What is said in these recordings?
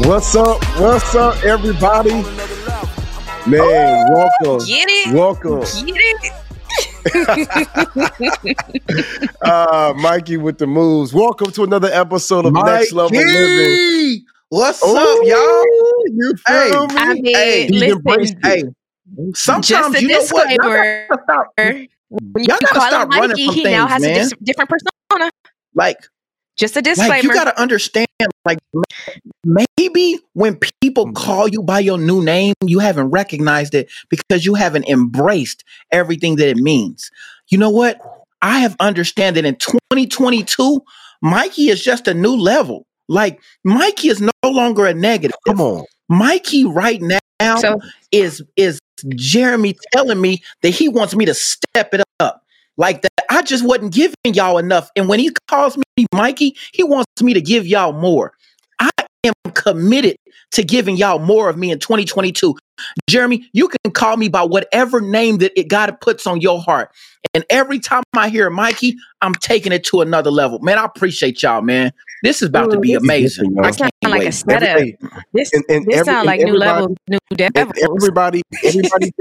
What's up? What's up, everybody? Man, welcome. Get it? Welcome. Get it? uh, Mikey with the moves. Welcome to another episode of Next Level Living. What's Ooh, up, y'all? You Hey, me? I mean, Hey, listen, Hey, sometimes you know what? Y'all gotta stop- you Y'all gotta call him stop running Mikey, from he now things, has a man. dis- different persona. Like, Just a like disclaimer. you gotta understand. Like, maybe when people mm. call you by your new name, you haven't recognized it because you haven't embraced everything that it means. You know what? I have understand that in 2022, Mikey is just a new level. Like, Mikey is no longer a negative. Come on. Mikey right now so is is Jeremy telling me that he wants me to step it up. Like that I just wasn't giving y'all enough. And when he calls me Mikey, he wants me to give y'all more. I am committed to giving y'all more of me in 2022. Jeremy, you can call me by whatever name that it God puts on your heart. And every time I hear Mikey, I'm taking it to another level. Man, I appreciate y'all, man. This is about to be amazing. I This sound can't like a wait. setup. Every- this and- and this every- sound like new level, new and devils. everybody, everybody,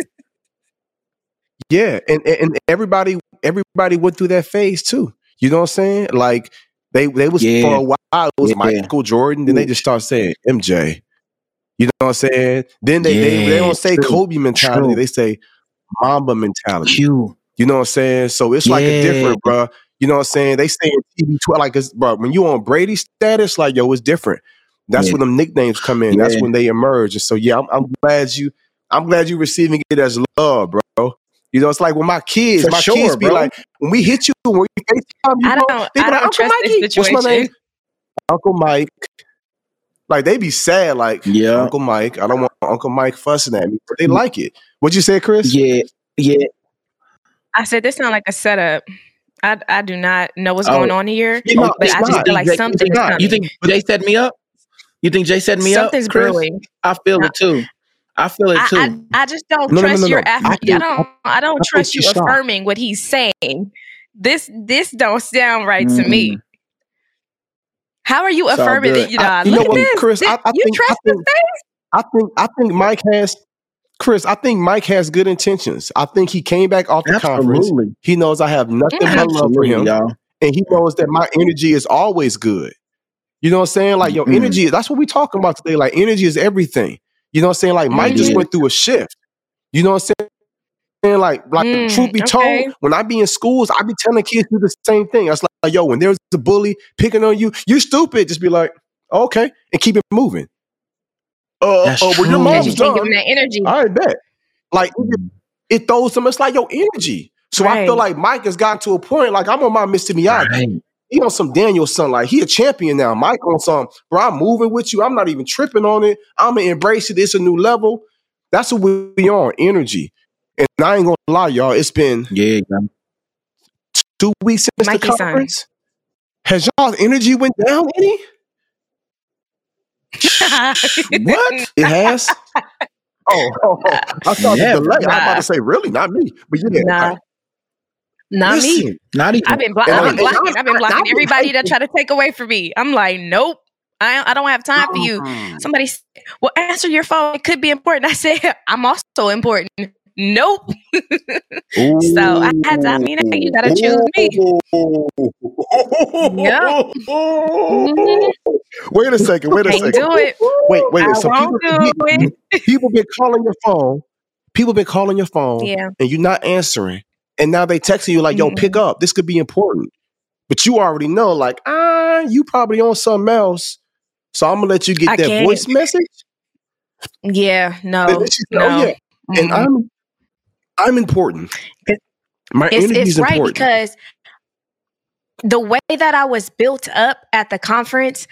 yeah, and, and and everybody, everybody went through that phase too. You know what I'm saying? Like they they was Yeah. for a while it was Yeah. Michael Jordan, then they just start saying MJ. You know what I'm saying? Then they they, they don't say true, Kobe mentality, true. they say Mamba mentality. Q. You know what I'm saying? So it's like a different, bro. You know what I'm saying? They say in TB twelve, like, it's, bro, when you on Brady status, like, yo, it's different. That's Yeah. when them nicknames come in. That's when they emerge. And so, yeah, I'm, I'm glad you, I'm glad you receiving it as love, bro. You know, it's like when my kids, For my sure, kids be bro. like, when we hit you, when we FaceTime you, I don't, they be I like, don't Uncle trust Mikey, this what's my name? Uncle Mike. Like they be sad, like Yeah. Uncle Mike. I don't want Uncle Mike fussing at me, but they mm. like it. What'd you say, Chris? Yeah. Yeah. I said this sound like a setup. I I do not know what's Oh. going on here, You know, but I just not. feel like Jay- something it's is not. coming. You think Jay set me up? You think Jay set me Something's up? Chris? brewing. I feel it too. I feel it too. I, I just don't No, no, no, trust no, your no. aff- I I, don't I don't think trust you shocked. affirming what he's saying. This this don't sound right to me. Mm. How are you It's affirming good. that? You know, I- you look know at what, this. Chris, Thi- I- I you think- trust the think- face? I think I think Mike has Chris, I think Mike has good intentions. I think he came back off the conference. He knows I have nothing but love for him. y'all. And he knows that my energy is always good. You know what I'm saying? Like your Mhm. energy, that's what we're talking about today. Like energy is everything. You know what I'm saying? Like Mike just Mhm. went through a shift. You know what I'm saying? And like, like the Mm, truth be okay. told, when I be in schools, I be telling kids do the same thing. I was like, yo, when there's a bully picking on you, you stupid. Just be like, okay, and keep it moving. Uh, That's uh, when your true. And mom's you can't give him done, that energy. I bet. Like it, it throws them. It's like your energy. So I feel like Mike has gotten to a point. Like I'm on my Mr. Miyagi. Right. He on some Daniel-san. Like he a champion now. Mike on some, bro. I'm moving with you. I'm not even tripping on it. I'm gonna embrace it. It's a new level. That's what we on energy. And I ain't gonna lie, y'all. It's been Yeah. yeah. two weeks since Mikey the son. conference. Has y'all energy went down any? What? It has. oh, oh, oh, I thought the Never. delay. I was about to say, really, not me. But yeah, Nah. Like, Not me. Not even. I've been, blo- I've been blocking. I'm- I've been blocking been everybody that try to take away from me. I'm like, nope. I I don't have time for you. Mm. Somebody, s- well, answer your phone. It could be important. I said, I'm also important. Nope. So I had to. I mean, you gotta choose me. Yep. Mhm. Wait a second. Wait a Can't second. do it. Wait, wait. I So people, won't do you- people been calling your phone. People been calling your phone, Yeah. and you're not answering. And now they texting you like, "Yo, Mhm. pick up. This could be important." But you already know, like, ah, you probably on something else. So I'm gonna let you get I that can't. voice message. Yeah. No. she said, No. yeah, and Mm-mm. I'm I'm important. My it's, energy it's is right important. because the way that I was built up at the conference,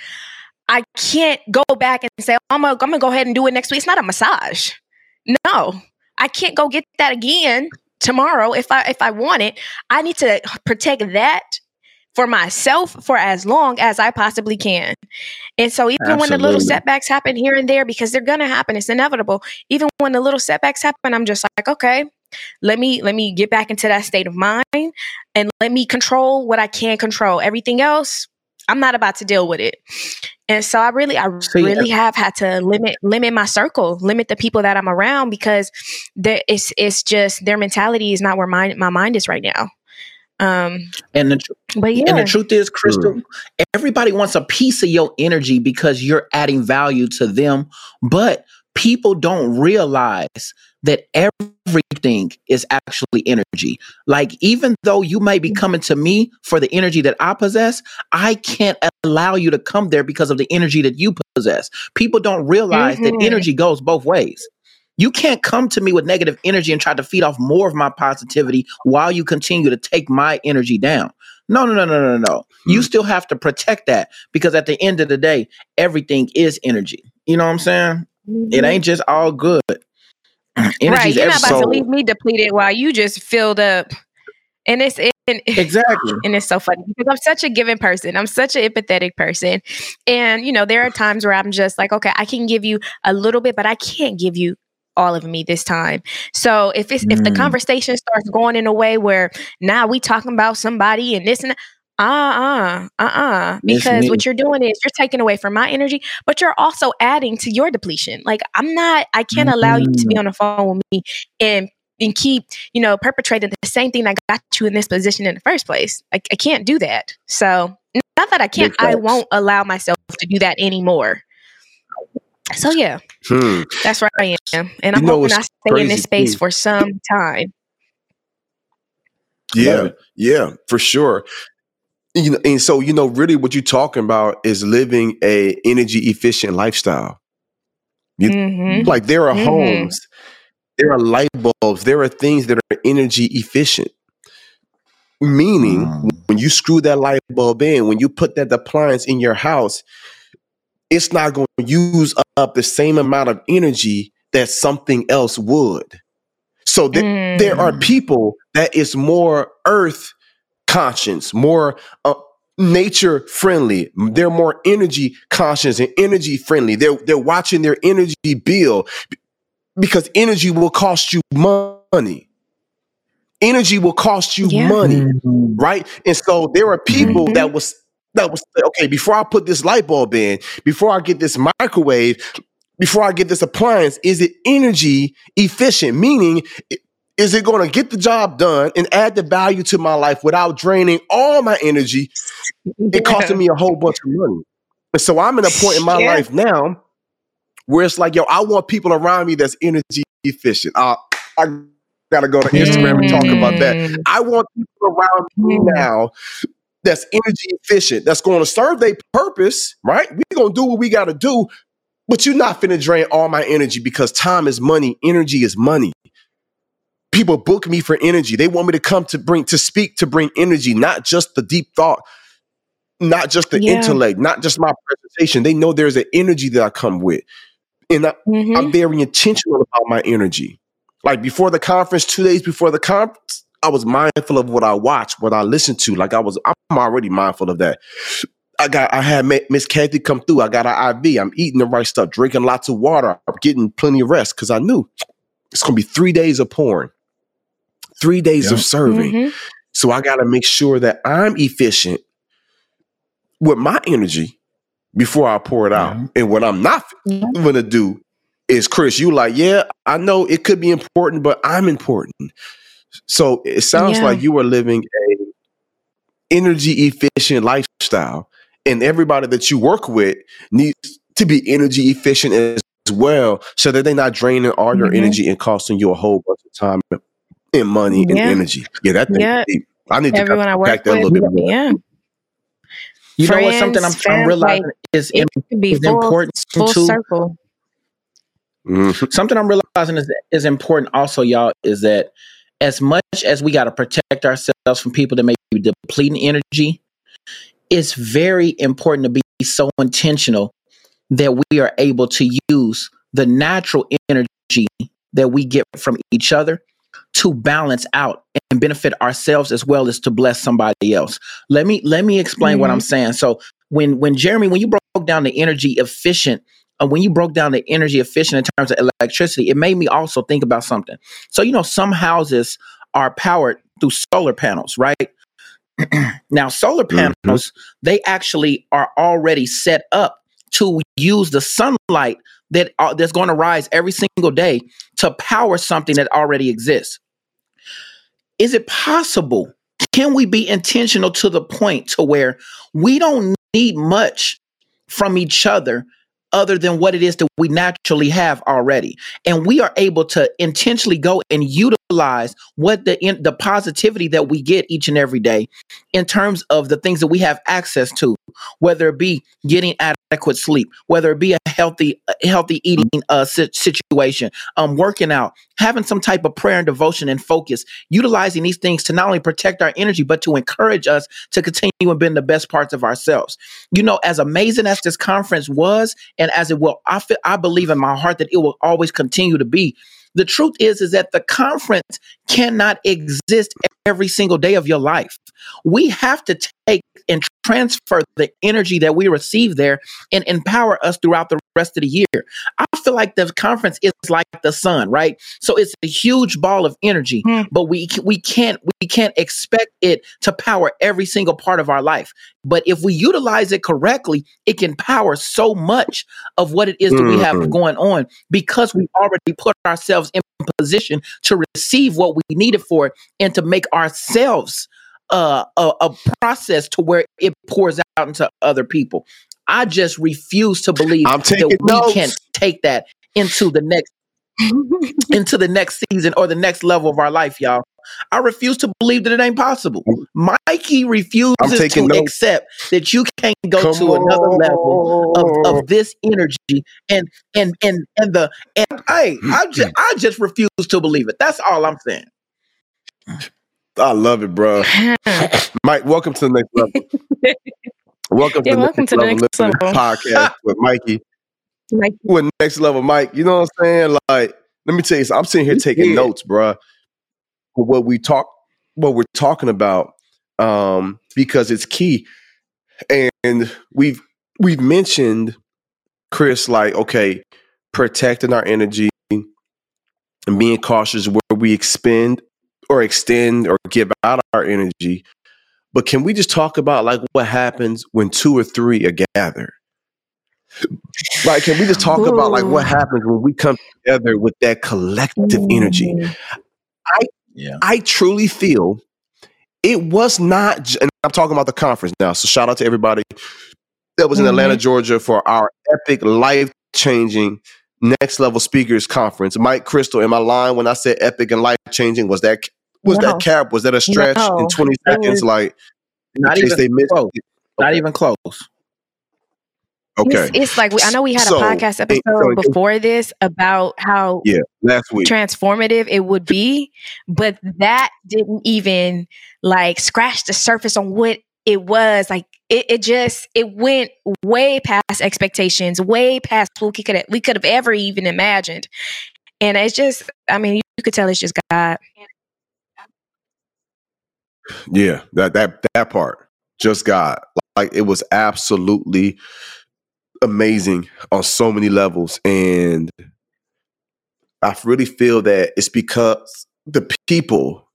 I can't go back and say, I'm gonna, I'm gonna go ahead and do it next week. It's not a massage. No, I can't go get that again tomorrow if I if I want it. I need to protect that for myself for as long as I possibly can. And so even when the little setbacks happen here and there, because they're gonna happen, it's inevitable. Even when the little setbacks happen, I'm just like, okay, let me let me get back into that state of mind and let me control what I can control. Everything else, I'm not about to deal with it. And so I really, I See, really have had to limit limit my circle, limit the people that I'm around because there, it's it's just their mentality is not where my my mind is right now. Um, And the, tr- but yeah, and the truth is, Krystle, everybody wants a piece of your energy because you're adding value to them. But people don't realize that everything is actually energy. Like, even though you may be coming to me for the energy that I possess, I can't allow you to come there because of the energy that you possess. People don't realize that Mhm. energy goes both ways. You can't come to me with negative energy and try to feed off more of my positivity while you continue to take my energy down. No, no, no, no, no, no. You Hmm. still have to protect that because at the end of the day, everything is energy. You know what I'm saying? It ain't just all good. right. You're not about to leave me depleted while you just filled up. And it's and, exactly. and it's so funny because I'm such a giving person. I'm such an empathetic person. And, you know, there are times where I'm just like, okay, I can give you a little bit, but I can't give you all of me this time. So if it's if the Mm. conversation starts going in a way where now we talking about somebody and this and that, uh uh uh uh because what you're doing is you're taking away from my energy, but you're also adding to your depletion. Like I'm not, I can't allow you to be on the phone with me and and keep, you know, perpetrating the same thing that got you in this position in the first place. I, I can't do that. So not that I can't, I won't allow myself to do that anymore. So yeah, Hmm. that's where I am, and I'm You know hoping I what's stay in this space too? for some time. Yeah, yeah, for sure. You know, and so you know, really, what you're talking about is living a energy efficient lifestyle. You- hmm Like there are Mhm. homes, there are light bulbs, there are things that are energy efficient. Meaning, Mm. when you screw that light bulb in, when you put that appliance in your house, it's not going to use up the same amount of energy that something else would. So th- there are Mm. people that is more earth conscious, more uh, nature friendly. They're more energy conscious and energy friendly. They're they're watching their energy bill because energy will cost you money. Energy will cost you Yeah. money Mm. right? And so there are people Mhm. that was that was okay. Before I put this light bulb in, before I get this microwave, before I get this appliance, is it energy efficient? Meaning, i- is it going to get the job done and add the value to my life without draining all my energy It costing me a whole bunch of money? And so I'm in a point in my Yeah. life now where it's like, yo, I want people around me that's energy efficient. Uh, I gotta go to Instagram and talk about that. Mm. I want people around me Mm. now that's energy efficient, that's going to serve their purpose, right? We're going to do what we got to do, but you're not finna drain all my energy because time is money, energy is money. People book me for energy. They want me to come to bring, to speak, to bring energy, not just the deep thought, not just the Yeah. intellect, not just my presentation. They know there's an energy that I come with. And I, Mhm. I'm very intentional about my energy. Like before the conference, two days before the conference, I was mindful of what I watch, what I listen to. Like I was, I'm already mindful of that. I got, I had Miss Kathy come through. I got an IV. I'm eating the right stuff, drinking lots of water. I'm getting plenty of rest because I knew it's gonna be three days of pouring, three days Yeah. of serving. Mhm. So I got to make sure that I'm efficient with my energy before I pour it out. Yeah. And what I'm not Yeah. going to do is, Chris, you like, yeah, I know it could be important, but I'm important. So it sounds Yeah. like you are living a energy efficient lifestyle, and everybody that you work with needs to be energy efficient as well, so that they're not draining all your Mhm. energy and costing you a whole bunch of time and money and Yeah. energy. Yeah, that thing. Yeah. I need to Everyone I pack work that a little bit more. yeah, You know what? something I'm, Friends, I'm realizing is it could be is full, important full too. circle. Mhm. something I'm realizing is is important also, y'all, is that as much as we got to protect ourselves from people that may be depleting energy, it's very important to be so intentional that we are able to use the natural energy that we get from each other to balance out and benefit ourselves as well as to bless somebody else. Let me let me explain mm-hmm. what I'm mm-hmm. saying. So when when Jeremy, when you broke down the energy efficient, uh, when you broke down the energy efficient in terms of electricity, it made me also think about something. So you know, some houses are powered through solar panels, right? now, solar mm-hmm. panels mm-hmm. they actually are already set up to use the sunlight that uh, that's going to rise every single day to power something that already exists. Is it possible? Can we be intentional to the point to where we don't need much from each other other than what it is that we naturally have already. And we are able to intentionally go and utilize what the in, the positivity that we get each and every day in terms of the things that we have access to, whether it be getting adequate sleep, whether it be a healthy healthy eating uh, situation, um, working out, having some type of prayer and devotion and focus, utilizing these things to not only protect our energy but to encourage us to continue and be the best parts of ourselves. You know, as amazing as this conference was, and as it will, I feel I believe in my heart that it will always continue to be. The truth is, is that the conference cannot exist every single day of your life. We have to take and transfer the energy that we receive there and empower us throughout the rest of the year. I feel like the conference is like the sun, right? So it's a huge ball of energy, mm. but we we can't we can't expect it to power every single part of our life. But if we utilize it correctly, it can power so much of what it is that we have mm-hmm. going on because we already put ourselves in position to receive what we needed for it and to make ourselves uh, a, a process to where it pours out into other people. I just refuse to believe that we notes. can take that into the next into the next season or the next level of our life, y'all. I refuse to believe that it ain't possible. Mm. Mikey refuses to notes. accept that you can't go Come to another level of, of this energy and and and and the and hey, mm, I just mm. I just refuse to believe it. That's all I'm saying. I love it, bro. Mike, welcome to the next level. welcome yeah, to, welcome the next, to the next level podcast with Mikey. Mikey. With next level, Mike. You know what I'm saying? Like, let me tell you, something. I'm sitting here taking yeah. notes, bro. What we talk, what we're talking about, um, because it's key. And we've we've mentioned Chris, like, okay, protecting our energy and being cautious where we expend or extend or give out our energy. But can we just talk about like what happens when two or three are gathered? Like, can we just talk Ooh. about like what happens when we come together with that collective energy? I yeah. I truly feel it was not, and I'm talking about the conference now. So shout out to everybody that was in mm-hmm. Atlanta, Georgia for our epic, life changing next level speakers conference. Mike Krystle, in my line when I said epic and life changing, was that was no. that cap? Was that a stretch no. in 20 seconds? Was, like, not even they missed close. Not even close. Okay. It's, it's like we, I know we had so, a podcast episode so, before this about how yeah last week transformative it would be, but that didn't even like scratch the surface on what it was. Like it, it just it went way past expectations, way past what we could we could have ever even imagined, and it's just I mean you, you could tell it's just God. Yeah, that that that part just got like it was absolutely amazing on so many levels and I really feel that it's because the people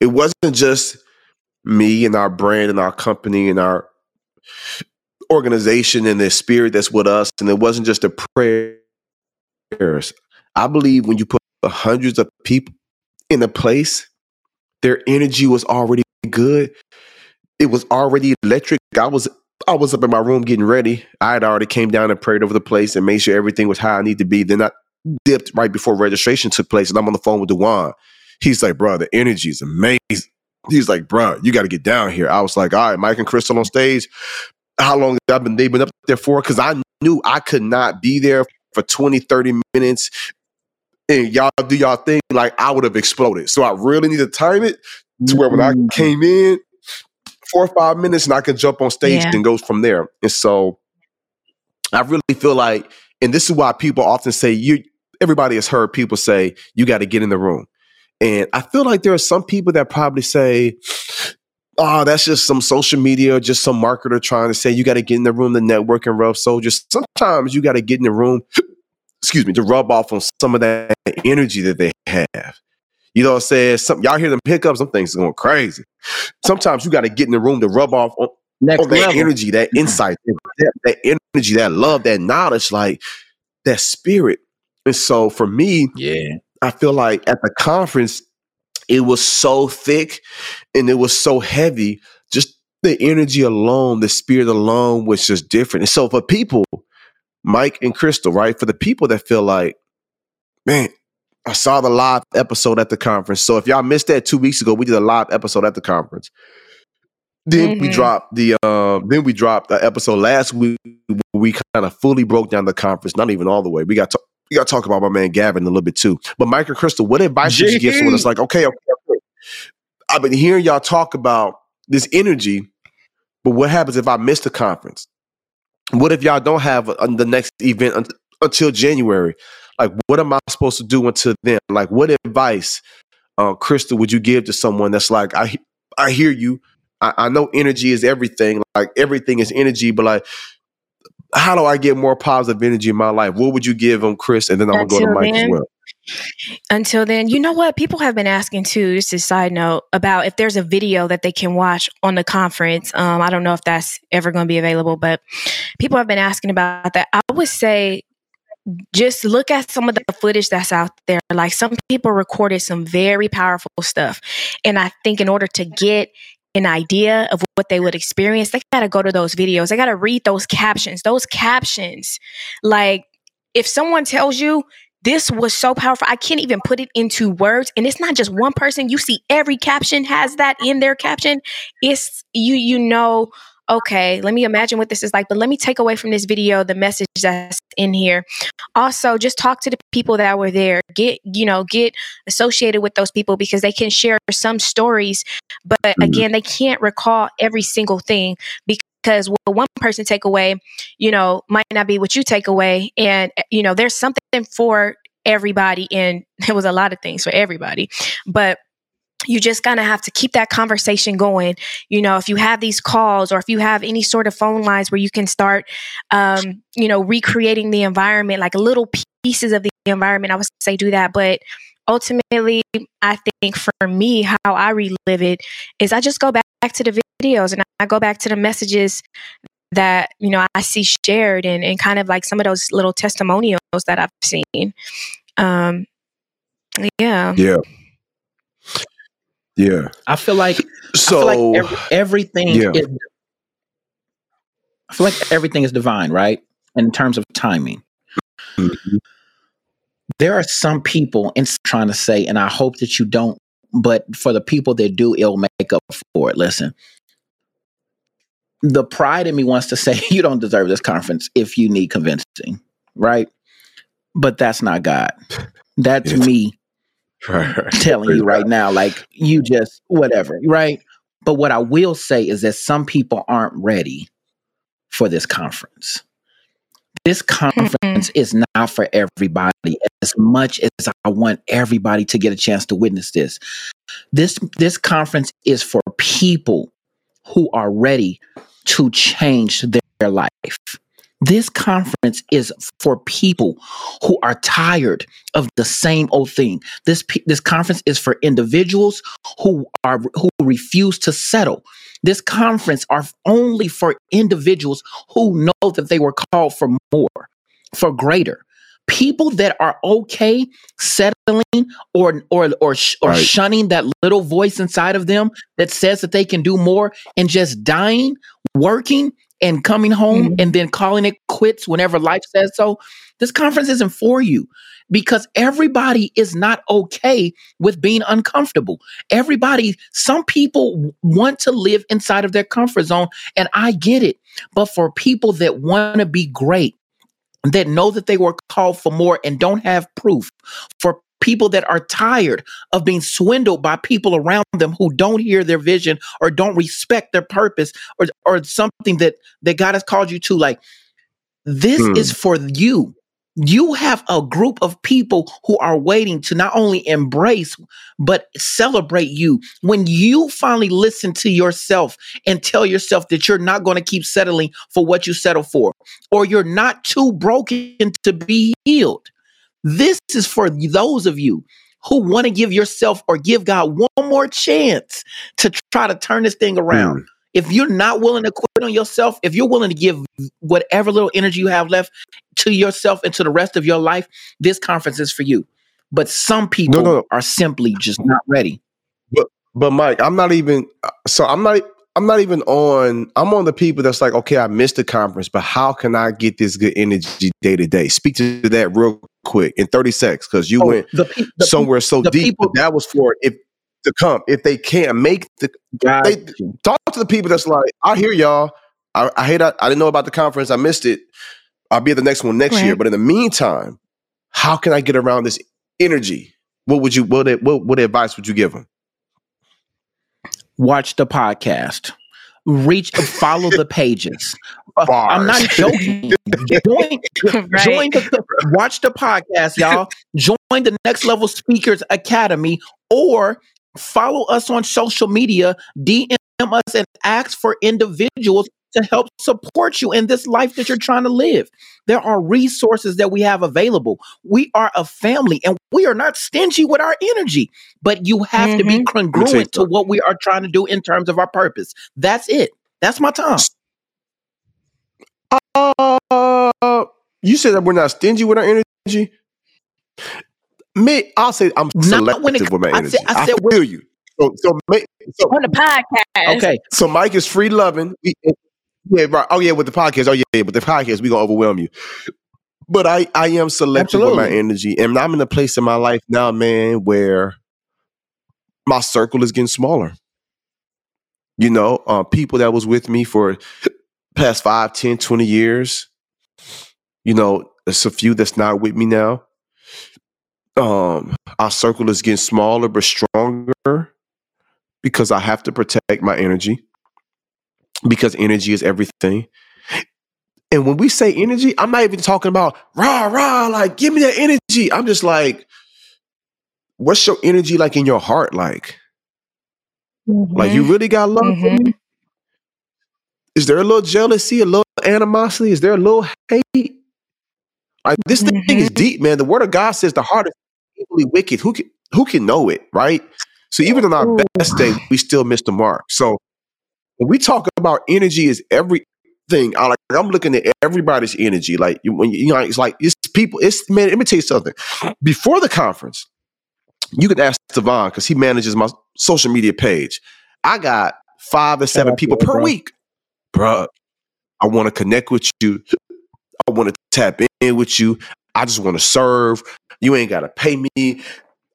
it wasn't just me and our brand and our company and our organization and the spirit that's with us and it wasn't just the prayers. I believe when you put hundreds of people in a place their energy was already good. It was already electric. I was I was up in my room getting ready. I had already came down and prayed over the place and made sure everything was how I need to be. Then I dipped right before registration took place, and I'm on the phone with Dewan. He's like, "Bro, the energy is amazing." He's like, "Bro, you got to get down here." I was like, "All right, Mike and Krystle on stage. How long have they've been up there for?" Because I knew I could not be there for 20, 30 minutes and y'all do y'all thing, like I would have exploded. So I really need to time it to where when I Mm. came in, four or five minutes, and I can jump on stage Yeah. and goes from there. And so I really feel like, and this is why people often say you. Everybody has heard people say you got to get in the room, and I feel like there are some people that probably say, "Oh, that's just some social media, just some marketer trying to say you got to get in the room to network and rub soldiers." Sometimes you got to get in the room, excuse me, to rub off on some of that energy that they have. You know what I'm saying? Some y'all hear them hiccups, some things going crazy. Sometimes you got to get in the room to rub off on, Next on that level. energy, that mm-hmm. insight, that, that energy, that love, that knowledge, like that spirit. And so for me, Yeah. I feel like at the conference, it was so thick and it was so heavy. Just the energy alone, the spirit alone was just different. And so for people, Mike and Krystle, right? For the people that feel like, man, I saw the live episode at the conference. So if y'all missed that two weeks ago, we did a live episode at the conference. Then we Mhm. dropped the um, then we dropped the episode last week. We kind of fully broke down the conference, not even all the way. We got to we got to talk about my man Gavin a little bit too. But Mike and Krystle, what advice would you give someone that's like, okay, okay, okay. I've been hearing y'all talk about this energy, but what happens if I miss the conference? What if y'all don't have uh, the next event un- until January? Like, what am I supposed to do until then? Like, what advice, uh, Krystle, would you give to someone that's like, I, I hear you. I, I know energy is everything. Like, everything is energy, but like, how do I get more positive energy in my life? What would you give them, Chris? And then I'm gonna go to Mike as well. Until then, you know what? People have been asking too, just a side note, about if there's a video that they can watch on the conference. Um, I don't know if that's ever going to be available, but people have been asking about that. I would say just look at some of the footage that's out there. Like some people recorded some very powerful stuff. And I think in order to get an idea of what they would experience, they got to go to those videos. They got to read those captions. Those captions, like if someone tells you this was so powerful, I can't even put it into words. And it's not just one person. You see, every caption has that in their caption. It's you. You know. Okay, let me imagine what this is like, but let me take away from this video the message that's in here. Also, just talk to the people that were there. Get, you know, get associated with those people because they can share some stories, but Mhm. again, they can't recall every single thing because what one person take away, you know, might not be what you take away. And, you know, there's something for everybody, and there was a lot of things for everybody. But you just kind of have to keep that conversation going. You know, if you have these calls or if you have any sort of phone lines where you can start, um, you know, recreating the environment, like little pieces of the environment, I would say do that. But ultimately, I think for me, how I relive it is I just go back, to the videos and I go back to the messages that, you know, I see shared and, and kind of like some of those little testimonials that I've seen. Um, yeah. Yeah. Yeah. I feel like So I feel like every, everything Yeah. is I feel like everything is divine, right? In terms of timing. Mhm. There are some people and trying to say, and I hope that you don't, but for the people that do, it'll make up for it. Listen. The pride in me wants to say you don't deserve this conference if you need convincing, right? But that's not God. That's me telling you right now, like you just whatever, right? But what I will say is that some people aren't ready for this conference. This conference mm-hmm. is not for everybody as much as I want everybody to get a chance to witness this. This this conference is for people who are ready to change their life. This conference is for people who are tired of the same old thing. This this conference is for individuals who are who refuse to settle. This conference are only for individuals who know that they were called for more, for greater. People that are okay settling or or or sh- or Right. shunning that little voice inside of them that says that they can do more and just dying, working and coming home Mhm. and then calling it quits whenever life says so. This conference isn't for you because everybody is not okay with being uncomfortable. Everybody, some people want to live inside of their comfort zone, and I get it. But for people that want to be great, that know that they were called for more and don't have proof, for people that are tired of being swindled by people around them who don't hear their vision or don't respect their purpose or, or something that, that God has called you to. Like, this Hmm. is for you. You have a group of people who are waiting to not only embrace, but celebrate you. When you finally listen to yourself and tell yourself that you're not going to keep settling for what you settle for, or you're not too broken to be healed. This is for those of you who want to give yourself or give God one more chance to try to turn this thing around. Hmm. If you're not willing to quit on yourself, if you're willing to give whatever little energy you have left to yourself and to the rest of your life, this conference is for you. But some people no, no. are simply just not ready. But But Mike, I'm not even so I'm not I'm not even on I'm on the people that's like, okay, I missed the conference, but how can I get this good energy day to day? Speak to that real quick in 30 seconds, because you Oh, went the, pe- the somewhere so the deep. people- that was for if to come. If they can't make the God, they- talk to the people that's like, I hear y'all. I, I hate I, I didn't know about the conference. I missed it. I'll be at the next one next year. But in the meantime, how can I get around this energy? What would you what what, what advice would you give them? Watch the podcast. Reach, follow the pages. Uh, I'm not joking. Join, Right. join the, the- watch the podcast, y'all. Join the Next Level Speakers Academy or follow us on social media, DM us and ask for individuals to help support you in this life that you're trying to live. There are resources that we have available. We are a family and we are not stingy with our energy, but you have to be congruent to what we are trying to do in terms of our purpose. That's it. That's my time. Uh, you said that we're not stingy with our energy. Me, I'll say I'm Not when it selective with my energy. I energy. said- I I, said we're- feel you. So, so, so, on the podcast. Okay. so Mike is free loving. We- Yeah, right. Oh yeah, with the podcast. Oh yeah, yeah, with the podcast, we gonna overwhelm you. But I, I am selective with my energy, and I'm in a place in my life now, man, where my circle is getting smaller. You know, uh, people that was with me for past 5, 10, 20 years. You know, it's a few that's not with me now. Um, our circle is getting smaller but stronger because I have to protect my energy because energy is everything. And when we say energy, I'm not even talking about rah rah, like give me that energy. I'm just like, what's your energy like in your heart like? Like you really got love for Mhm. me? Is there a little jealousy, a little animosity? Is there a little hate? Like this thing is deep, man. The word of God says the heart is equally wicked. Who can who can know it, right? So even on our Ooh. best day, we still miss the mark. So when we talk about energy is everything. I like I'm looking at everybody's energy. Like you- when you, you know, it's like it's people. It's man. Let me tell you something. Before the conference, you could ask Devon because he manages my social media page. I got five to seven people per bro. week, bruh. I want to connect with you. I want to tap in with you. I just want to serve. You ain't got to pay me.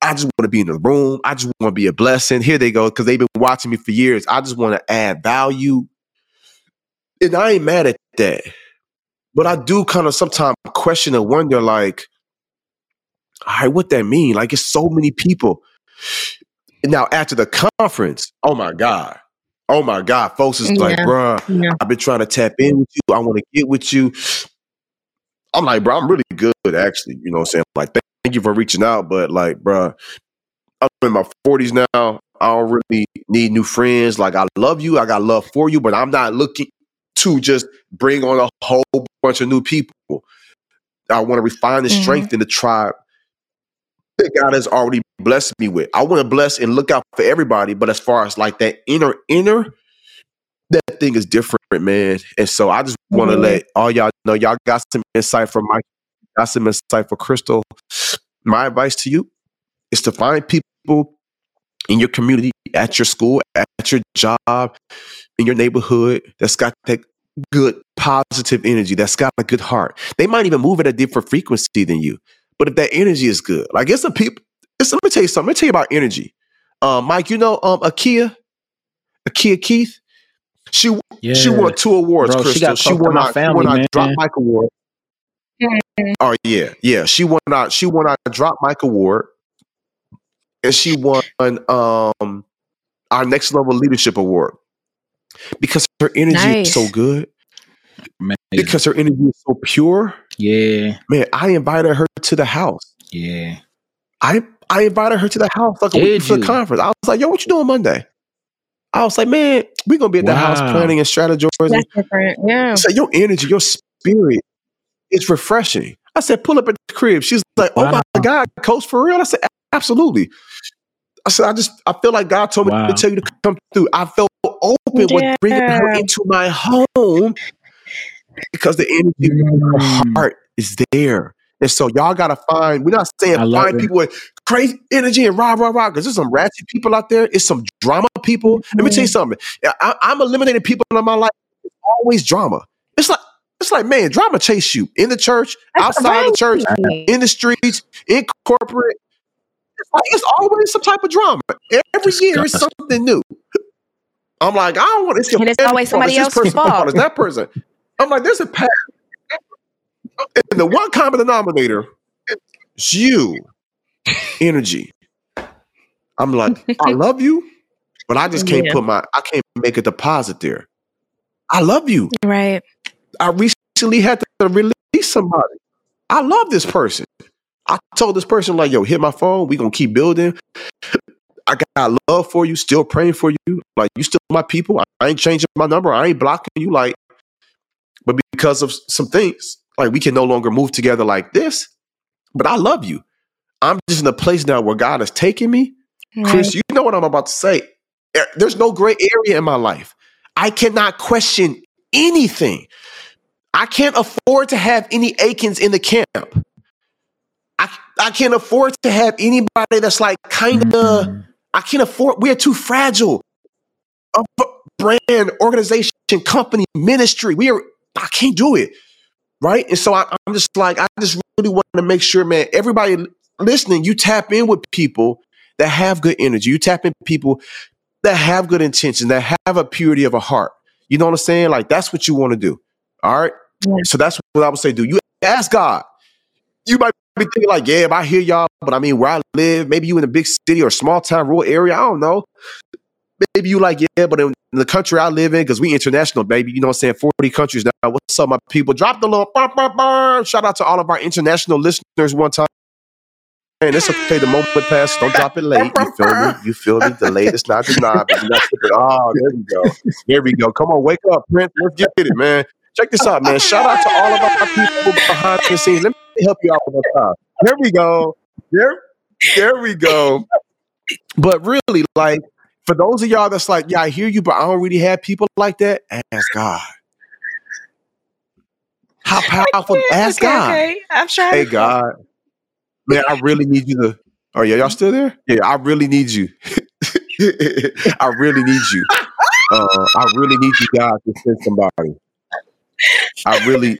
I just want to be in the room. I just want to be a blessing. Here they go because they've been watching me for years. I just want to add value. And I ain't mad at that. But I do kind of sometimes question and wonder like, all right, what that mean? Like it's so many people. Now after the conference, oh my God. Oh my God. Folks is like, Yeah. bruh, Yeah. I've been trying to tap in with you. I want to get with you. I'm like, bro, I'm really good, actually. You know what I'm saying? Like, thank- thank you for reaching out, but like, bro, I'm in my 40s now. I don't really need new friends. Like, I love you. I got love for you, but I'm not looking to just bring on a whole bunch of new people. I want to refine the Mhm. strength in the tribe that God has already blessed me with. I want to bless and look out for everybody, but as far as like that inner, inner, that thing is different, man. And so I just want to Mhm. let all y'all know y'all got some insight from my got some insight for Krystle. My advice to you is to find people in your community, at your school, at your job, in your neighborhood that's got that good positive energy, that's got a good heart. They might even move at a different frequency than you. But if that energy is good, like it's a people, it's let me tell you something. Let me tell you about energy. Um, Mike, you know um Akia, Akia Keith? She Yeah. she won two awards, Bro, she Krystle. got She, won my our, she family, won our man. Drop Mic Award. Oh yeah, yeah. She won out. She won out. Drop Mic Award, and she won um our next level leadership award because her energy Nice. is so good. Man, Because her energy is so pure. yeah, Man, I invited her to the house. yeah. I I invited her to the house like a week Did before the conference. I was like, "Yo, what you doing Monday?" I was like, "Man, we're gonna be at the house planning and strategizing." That's different. Yeah. I said, "Your energy, your spirit, is refreshing." I said, "Pull up at the crib." She's like, "Oh Wow. my god, coach, for real?" I said, "Absolutely." I said, "I just I feel like God told me Wow. to tell you to come through." I felt open with bringing her into my home because the energy her Mm. heart is there. And so y'all gotta find, we're not saying find it. people with crazy energy and rah, rah, rah, because there's some ratchet people out there. It's some drama people. Let me tell you something. I, I'm eliminating people in my life. It's always drama. It's like, it's like, man, drama chase you in the church, That's outside the church, in the streets, in corporate. It's like it's always some type of drama. Every year it's Disgusting. something new. I'm like, I don't want it's your And it's always somebody else's person's fault. fault. It's that person. I'm like, there's a pattern. And the one common denominator is you, energy. I'm like, I love you, but I just can't Yeah. put my, I can't make a deposit there. I love you. Right. I recently had to release somebody. I love this person. I told this person, like, yo, hit my phone. we going to keep building. I got love for you, still praying for you. Like, you still my people. I ain't changing my number. I ain't blocking you. Like, but because of some things, like, we can no longer move together like this. But I love you. I'm just in a place now where God has taken me. Chris, you know what I'm about to say. There's no gray area in my life. I cannot question anything. I can't afford to have any Achans in the camp. I, can't afford to have anybody that's like kind of, Mm. I can't afford, we are too fragile. A brand, organization, company, ministry. We are, I can't do it. Right. And so I, I'm just like, I just really want to make sure, man, everybody listening, you tap in with people that have good energy. You tap in people that have good intentions, that have a purity of a heart. You know what I'm saying? Like that's what you want to do. All right. Yeah. So that's what I would say. Do you ask God? You might be thinking like, yeah, if I hear y'all, but I mean, where I live, maybe you in a big city or small town, rural area. I don't know. Maybe you like, yeah, but in the country I live in, because we international, baby. You know I'm saying? 40 countries now. What's up, my people? Drop the little shout out to all of our international listeners one time. And it's okay. The moment passed. Don't drop it late. You feel me? You feel me? The late is not denied. Oh, there we go. Here we go. Come on, wake up, Prince. Let's get it, man. Check this out, man. Shout out to all of our people behind the scenes. Let me help you out with more time. There we go. There, there we go. But really, like, for those of y'all that's like, yeah, I hear you, but I don't really have people like that. Ask God. How powerful? Ask okay, God. Okay. I'm trying. Hey God, man, I really need you to. Oh yeah, y'all still there? Yeah, I really need you. I really need you. Uh, I really need you guys to send somebody. I really.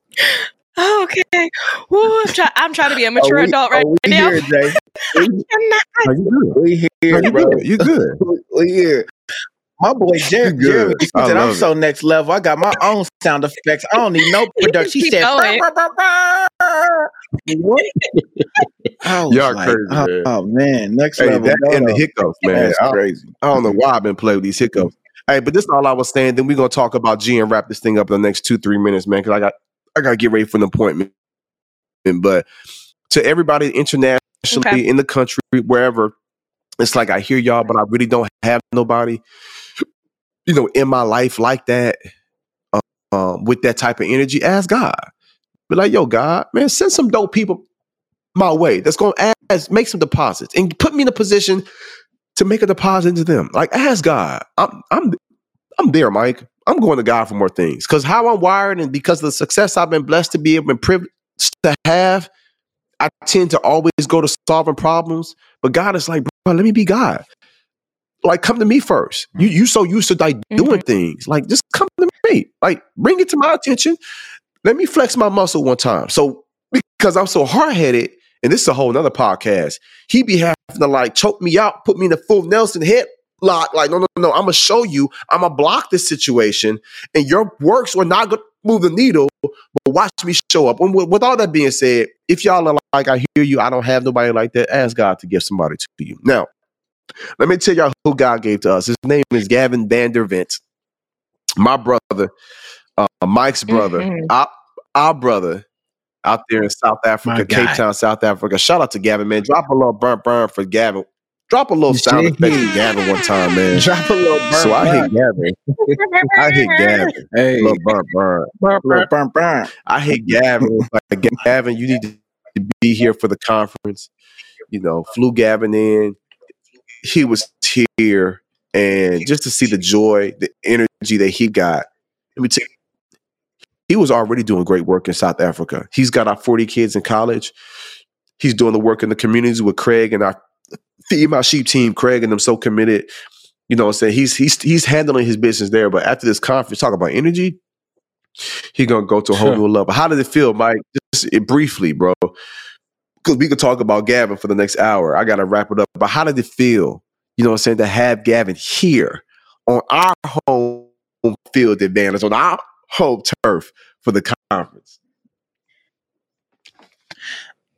Oh, okay. Woo, I'm, try- I'm trying to be a mature we- adult right oh, we now. here, Jay. I'm. Are you good? We Are here, you bro. good? You good? We here. My boy Jer- You good. Jeremy he said, I'm love so next level. I got my own sound effects. I don't need no production. He said. What? Y'all like, crazy, oh, man. oh, man, next Hey, level. that and the hiccups, man. That's I, crazy. I don't know why I've been playing with these hiccups. Hey, but this is all I was saying. Then we're gonna talk about G and wrap this thing up in the next two, three minutes, man. Because I got I gotta get ready for an appointment. But to everybody internationally Okay. in the country, wherever, it's like I hear y'all, but I really don't have nobody, you know, in my life like that, uh, um, with that type of energy. Ask God. Be like, yo, God, man, send some dope people my way that's gonna ask, make some deposits and put me in a position to make a deposit into them. Like, ask God. I'm I'm I'm there, Mike. I'm going to God for more things. Because how I'm wired and because of the success I've been blessed to be able and privileged to have, I tend to always go to solving problems. But God is like, bro, let me be God. Like, come to me first. You mm. you so used to like doing mm-hmm. things. Like, just come to me. Like, bring it to my attention. Let me flex my muscle one time. So because I'm so hard headed, and this is a whole nother podcast, he be having to like choke me out, put me in the full Nelson head lock. Like, no, no, no, I'm gonna show you, I'm gonna block this situation, and your works are not good. move the needle, but watch me show up. And with, with all that being said, if y'all are like, I hear you, I don't have nobody like that, ask God to give somebody to you. Now, let me tell y'all who God gave to us. His name is Gavin Vandervent, my brother, uh, Mike's brother, Mhm. our, our brother out there in South Africa, Cape. Town, South Africa. Shout out to Gavin, man. Drop a little burn burn for Gavin. Drop a little sound effect for Gavin one time, man. Drop a little burn. So I burn. hit Gavin. I hit Gavin. Hey, Little burn burn. burn, burn, burn, burn. I hit Gavin. Like, Gavin, you need to be here for the conference. You know, flew Gavin in. He was here, and just to see the joy, the energy that he got. Let me tell you, he was already doing great work in South Africa. He's got our 40 kids in college. He's doing the work in the communities with Craig and our Feed My Sheep team. Craig and them so committed. You know what I'm saying? He's he's he's handling his business there. But after this conference, talk about energy, he's gonna go to a whole Sure. new level. How did it feel, Mike? Just briefly, bro. Because we could talk about Gavin for the next hour. I gotta wrap it up. But how did it feel? You know what I'm saying? To have Gavin here on our home field advantage, on our home turf for the conference.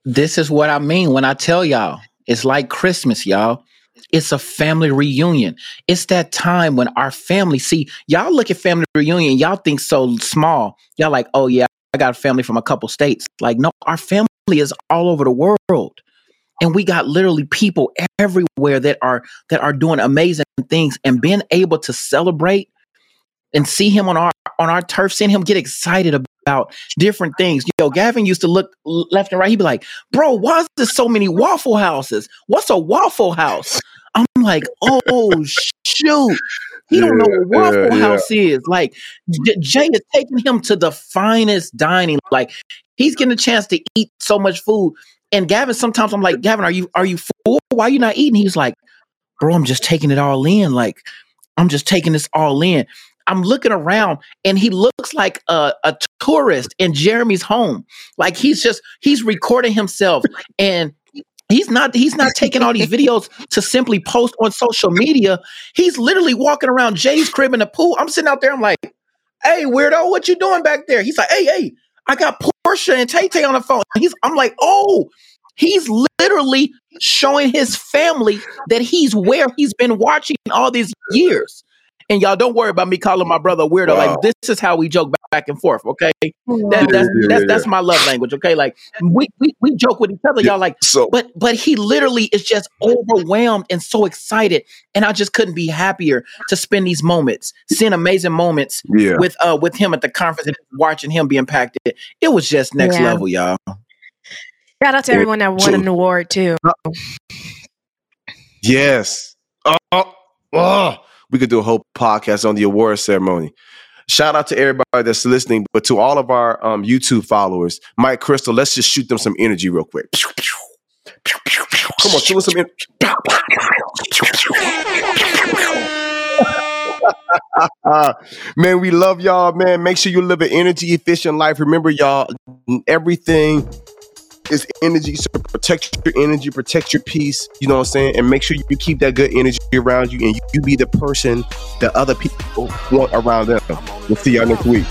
This is what I mean when I tell y'all it's like Christmas, y'all. It's a family reunion. It's that time when our family see y'all look at family reunion, y'all think so small. Y'all like, oh yeah, I got a family from a couple states. Like, no, our family is all over the world. And we got literally people everywhere that are that are doing amazing things and being able to celebrate and see him on our on our turf, seeing him get excited about different things. You know, Gavin used to look left and right. He'd be like, "Bro, why is there so many waffle houses? What's a waffle house?" I'm like, "Oh shoot." He don't know what Waffle yeah, yeah. House is. Like J- Jay is taking him to the finest dining. Like he's getting a chance to eat so much food. And Gavin, sometimes I'm like, Gavin, are you are you full? Why are you not eating? He's like, bro, I'm just taking it all in. Like I'm just taking this all in. I'm looking around and he looks like a, a tourist in Jeremy's home. Like he's just he's recording himself and he's not he's not taking all these videos to simply post on social media. He's literally walking around Jay's crib in the pool. I'm sitting out there, I'm like, hey, weirdo, what you doing back there? He's like, hey, hey, I got Portia and Tay Tay on the phone. He's I'm like, oh, he's literally showing his family that he's where he's been watching all these years. And y'all don't worry about me calling my brother a weirdo. Wow. Like this is how we joke back and forth. Okay, that, that's yeah, that's yeah. that's my love language. Okay, like we we, we joke with each other. Yeah. Y'all like, So but but he literally is just overwhelmed and so excited, and I just couldn't be happier to spend these moments, seeing amazing moments yeah. with uh with him at the conference and watching him be impacted. It was just next Yeah. level, y'all. Shout out to everyone that won an award too. Yes. Oh, oh, oh. We could do a whole podcast on the award ceremony. Shout out to everybody that's listening, but to all of our um, YouTube followers, Mike Krystle, let's just shoot them some energy real quick. Come on, shoot us some energy. Man, we love y'all, man. Make sure you live an energy efficient life. Remember, y'all, everything is energy. So protect your energy, protect your peace. You know what I'm saying? And make sure you keep that good energy around you and you, you be the person that other people want around them. We'll see y'all next week.